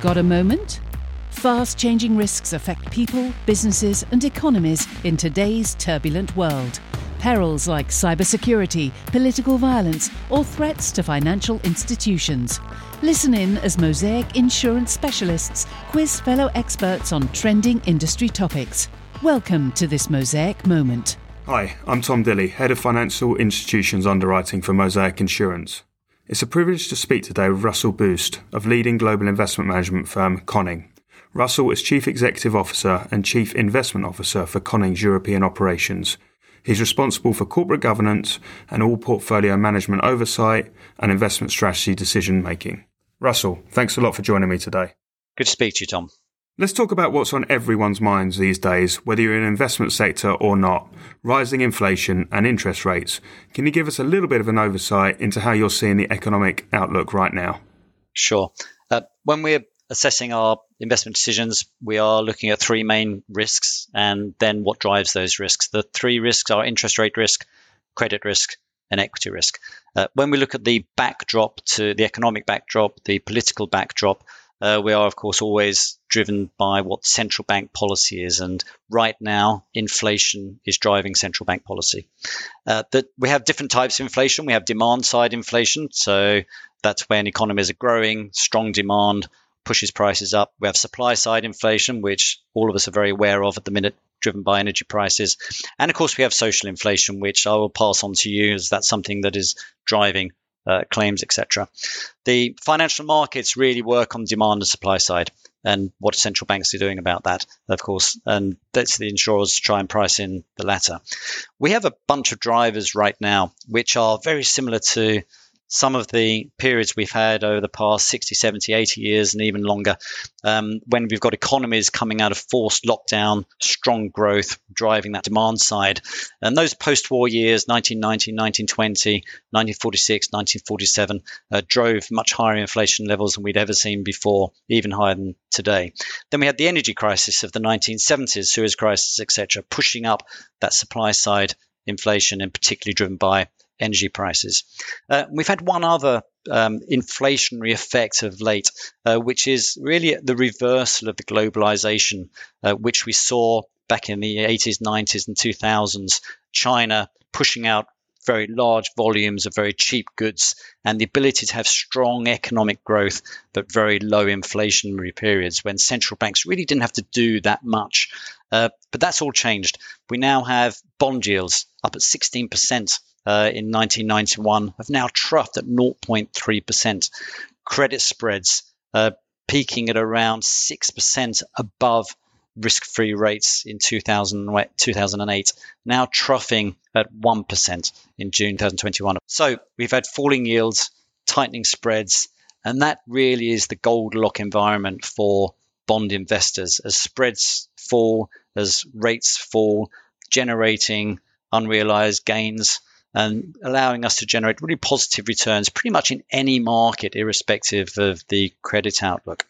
Got a moment? Fast changing risks affect people, businesses, and economies in today's turbulent world. Perils like cybersecurity, political violence, or threats to financial institutions. Listen in as Mosaic insurance specialists quiz fellow experts on trending industry topics. Welcome to this Mosaic moment. Hi, I'm Tom Dilley, Head of Financial Institutions Underwriting for Mosaic Insurance. It's a privilege to speak today with Russell Büsst of leading global investment management firm Conning. Russell is Chief Executive Officer and Chief Investment Officer for Conning's European operations. He's responsible for corporate governance and all portfolio management oversight and investment strategy decision making. Russell, thanks a lot for joining me today. Good to speak to you, Tom. Let's talk about what's on everyone's minds these days, whether you're in investment sector or not rising inflation and interest rates. Can you give us a little bit of an oversight into how you're seeing the economic outlook right now? Sure. Uh, when we're assessing our investment decisions, we are looking at three main risks and then what drives those risks. The three risks are interest rate risk, credit risk, and equity risk. Uh, when we look at the backdrop to the economic backdrop, the political backdrop, uh, we are, of course, always driven by what central bank policy is. And right now, inflation is driving central bank policy. Uh, that we have different types of inflation. We have demand side inflation. So that's when economies are growing, strong demand pushes prices up. We have supply side inflation, which all of us are very aware of at the minute, driven by energy prices. And of course, we have social inflation, which I will pass on to you as that's something that is driving uh, claims, etc. The financial markets really work on demand and supply side, and what central banks are doing about that, of course, and that's the insurers try and price in the latter. We have a bunch of drivers right now which are very similar to some of the periods we've had over the past 60, 70, 80 years and even longer, um, when we've got economies coming out of forced lockdown, strong growth driving that demand side. And those post war years, 1919, 1920, 1946, 1947, uh, drove much higher inflation levels than we'd ever seen before, even higher than today. Then we had the energy crisis of the 1970s, Suez crisis, etc., pushing up that supply side inflation and particularly driven by energy prices. Uh, we've had one other um, inflationary effect of late, uh, which is really the reversal of the globalization, uh, which we saw back in the 80s, 90s, and 2000s. China pushing out very large volumes of very cheap goods and the ability to have strong economic growth but very low inflationary periods when central banks really didn't have to do that much. Uh, but that's all changed. We now have bond yields up at 16% uh, in 1991 have now troughed at 0.3%. Credit spreads uh, peaking at around 6% above risk free rates in 2000, 2008, now troughing at 1% in June 2021. So we've had falling yields, tightening spreads, and that really is the Goldilocks environment for bond investors as spreads fall, as rates fall, generating unrealized gains and allowing us to generate really positive returns pretty much in any market, irrespective of the credit outlook.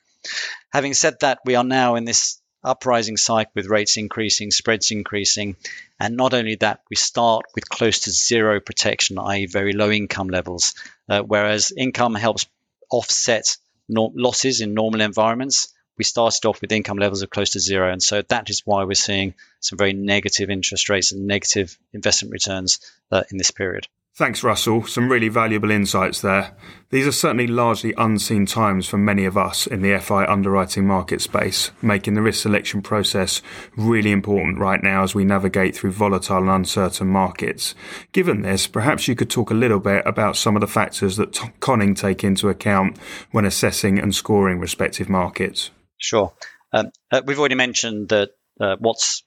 Having said that, we are now in this uprising cycle with rates increasing, spreads increasing, and not only that, we start with close to zero protection, i.e., very low income levels, uh, whereas income helps offset losses in normal environments we started off with income levels of close to zero. And so that is why we're seeing some very negative interest rates and negative investment returns uh, in this period. Thanks, Russell. Some really valuable insights there. These are certainly largely unseen times for many of us in the FI underwriting market space, making the risk selection process really important right now as we navigate through volatile and uncertain markets. Given this, perhaps you could talk a little bit about some of the factors that Conning take into account when assessing and scoring respective markets. Sure. Um, uh, we've already mentioned that uh, what's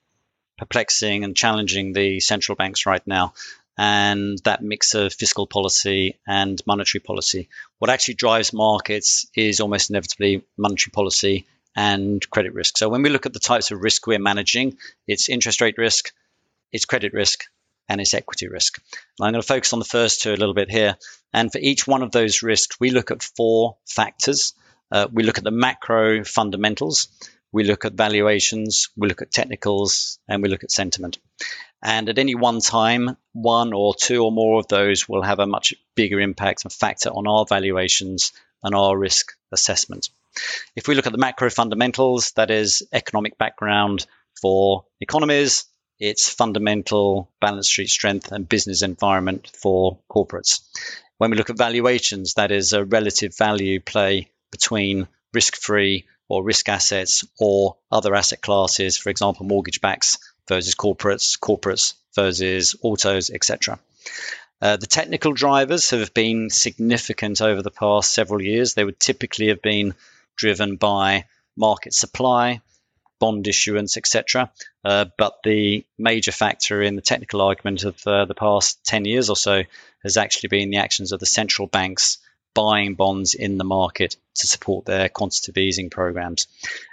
perplexing and challenging the central banks right now, and that mix of fiscal policy and monetary policy. What actually drives markets is almost inevitably monetary policy and credit risk. So when we look at the types of risk we're managing, it's interest rate risk, it's credit risk, and it's equity risk. And I'm going to focus on the first two a little bit here. And for each one of those risks, we look at four factors. Uh, we look at the macro fundamentals, we look at valuations, we look at technicals, and we look at sentiment. And at any one time, one or two or more of those will have a much bigger impact and factor on our valuations and our risk assessment. If we look at the macro fundamentals, that is economic background for economies, it's fundamental balance sheet strength and business environment for corporates. When we look at valuations, that is a relative value play between risk free or risk assets or other asset classes, for example, mortgage backs versus corporates, corporates versus autos, etc. Uh, the technical drivers have been significant over the past several years. They would typically have been driven by market supply, bond issuance, etc. Uh, but the major factor in the technical argument of uh, the past 10 years or so has actually been the actions of the central banks buying bonds in the market to support their quantitative easing programs.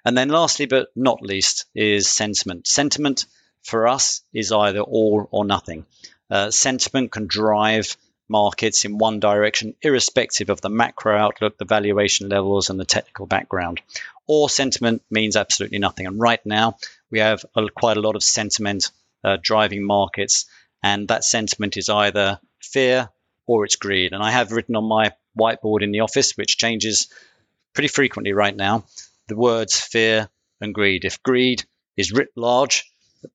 And then, lastly, but not least, is sentiment. Sentiment for us is either all or nothing. Uh, sentiment can drive markets in one direction, irrespective of the macro outlook, the valuation levels, and the technical background. Or sentiment means absolutely nothing. And right now, we have a, quite a lot of sentiment uh, driving markets, and that sentiment is either fear or it's greed. And I have written on my whiteboard in the office, which changes pretty frequently right now, the words fear and greed. If greed is writ large,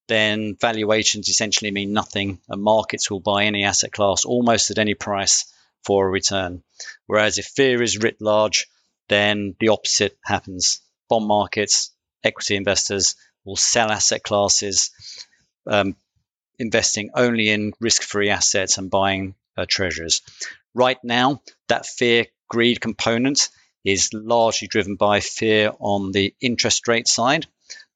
then valuations essentially mean nothing, and markets will buy any asset class almost at any price for a return. Whereas if fear is writ large, then the opposite happens. Bond markets, equity investors will sell asset classes, um, investing only in risk free assets and buying uh, treasuries. Right now, that fear greed component is largely driven by fear on the interest rate side,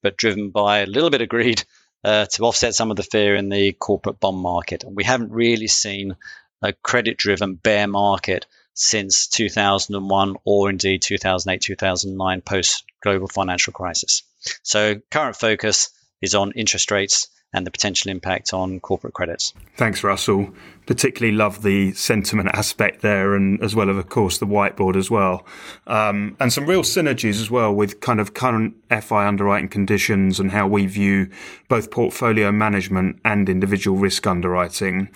but driven by a little bit of greed uh, to offset some of the fear in the corporate bond market. And we haven't really seen a credit driven bear market since 2001 or indeed 2008, 2009 post global financial crisis. So current focus is on interest rates and the potential impact on corporate credits. Thanks, Russell. Particularly love the sentiment aspect there, and as well of course, the whiteboard as well. Um, and some real synergies as well with kind of current FI underwriting conditions and how we view both portfolio management and individual risk underwriting.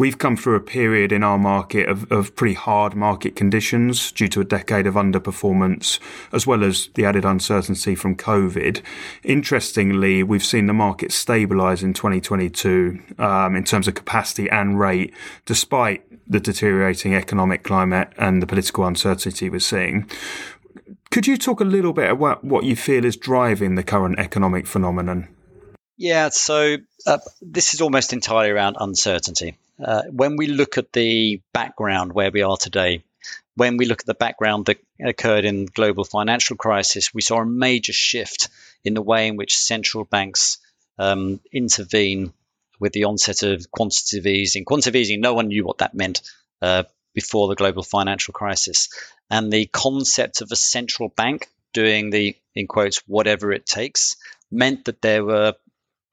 We've come through a period in our market of, of pretty hard market conditions due to a decade of underperformance, as well as the added uncertainty from COVID. Interestingly, we've seen the market stabilize in 2022 um, in terms of capacity and rate, despite the deteriorating economic climate and the political uncertainty we're seeing. Could you talk a little bit about what you feel is driving the current economic phenomenon? Yeah, so uh, this is almost entirely around uncertainty. Uh, when we look at the background where we are today, when we look at the background that occurred in the global financial crisis, we saw a major shift in the way in which central banks um, intervene with the onset of quantitative easing. Quantitative easing, no one knew what that meant uh, before the global financial crisis. And the concept of a central bank doing the, in quotes, whatever it takes, meant that there were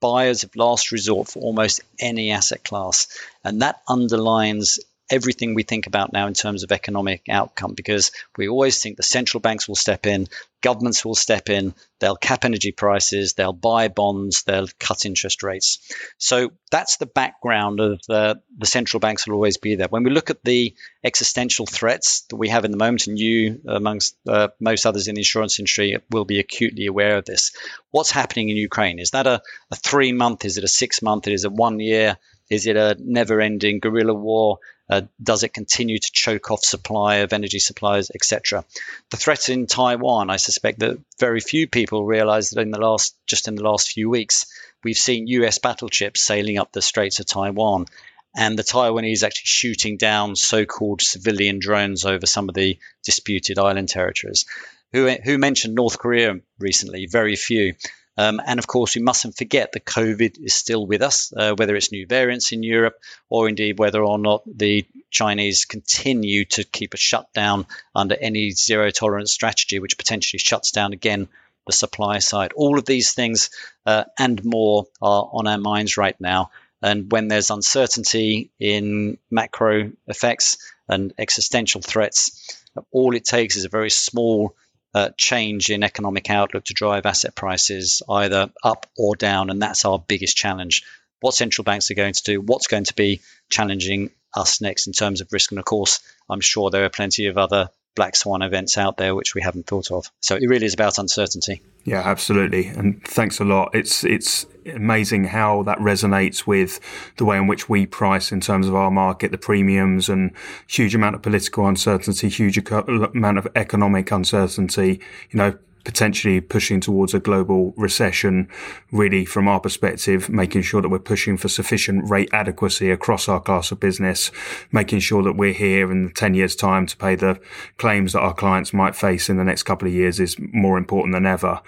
buyers of last resort for almost any asset class. And that underlines everything we think about now in terms of economic outcome because we always think the central banks will step in, governments will step in, they'll cap energy prices, they'll buy bonds, they'll cut interest rates. So that's the background of uh, the central banks will always be there. When we look at the existential threats that we have in the moment, and you, amongst uh, most others in the insurance industry, will be acutely aware of this. What's happening in Ukraine? Is that a, a three month? Is it a six month? Is it one year? Is it a never ending guerrilla war? Uh, does it continue to choke off supply of energy supplies, etc.? The threat in Taiwan, I suspect that very few people realize that in the last, just in the last few weeks, we've seen US battleships sailing up the Straits of Taiwan. And the Taiwanese actually shooting down so called civilian drones over some of the disputed island territories. Who, who mentioned North Korea recently? Very few. Um, and of course, we mustn't forget that COVID is still with us, uh, whether it's new variants in Europe or indeed whether or not the Chinese continue to keep a shutdown under any zero tolerance strategy, which potentially shuts down again the supply side. All of these things uh, and more are on our minds right now. And when there's uncertainty in macro effects and existential threats, all it takes is a very small uh, change in economic outlook to drive asset prices either up or down. And that's our biggest challenge. What central banks are going to do, what's going to be challenging us next in terms of risk. And of course, I'm sure there are plenty of other black swan events out there which we haven't thought of. So it really is about uncertainty. Yeah, absolutely. And thanks a lot. It's it's amazing how that resonates with the way in which we price in terms of our market, the premiums and huge amount of political uncertainty, huge amount of economic uncertainty. You know, potentially pushing towards a global recession, really from our perspective, making sure that we're pushing for sufficient rate adequacy across our class of business, making sure that we're here in 10 years time to pay the claims that our clients might face in the next couple of years is more important than ever.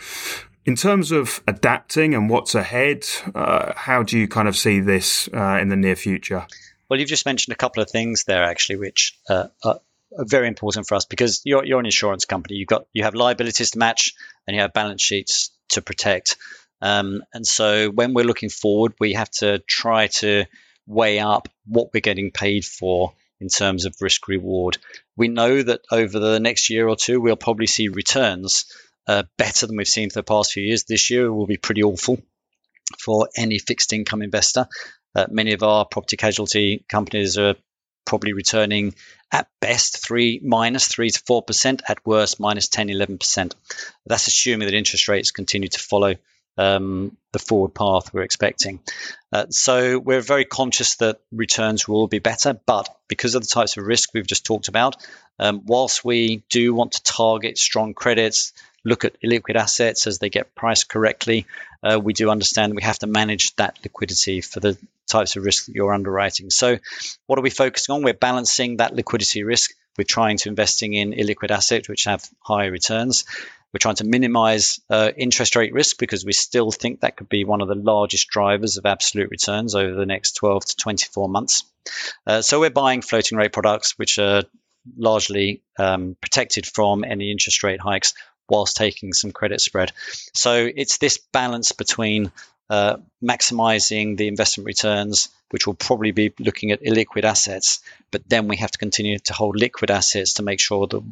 In terms of adapting and what's ahead, uh, how do you kind of see this uh, in the near future? Well, you've just mentioned a couple of things there, actually, which uh, are very important for us because you're, you're an insurance company. You've got you have liabilities to match and you have balance sheets to protect. Um, and so when we're looking forward, we have to try to weigh up what we're getting paid for in terms of risk reward. We know that over the next year or two, we'll probably see returns uh, better than we've seen for the past few years. This year will be pretty awful for any fixed income investor. Uh, many of our property casualty companies are probably returning at best three minus three to four percent, at worst minus 10, 11 percent. That's assuming that interest rates continue to follow um, the forward path we're expecting. Uh, so we're very conscious that returns will be better, but because of the types of risk we've just talked about, um, whilst we do want to target strong credits, look at illiquid assets as they get priced correctly, uh, we do understand we have to manage that liquidity for the types of risk that you're underwriting. So, what are we focusing on? We're balancing that liquidity risk. We're trying to investing in illiquid assets which have higher returns. We're trying to minimize uh, interest rate risk because we still think that could be one of the largest drivers of absolute returns over the next 12 to 24 months. Uh, so we're buying floating rate products which are largely um, protected from any interest rate hikes whilst taking some credit spread. So it's this balance between uh, maximizing the investment returns, which will probably be looking at illiquid assets, but then we have to continue to hold liquid assets to make sure that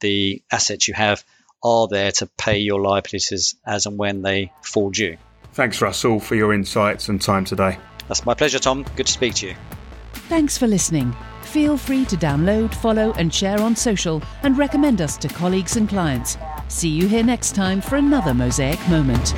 the assets you have are there to pay your liabilities as and when they fall due. Thanks, Russell, for your insights and time today. That's my pleasure, Tom. Good to speak to you. Thanks for listening. Feel free to download, follow, and share on social and recommend us to colleagues and clients. See you here next time for another Mosaic Moment.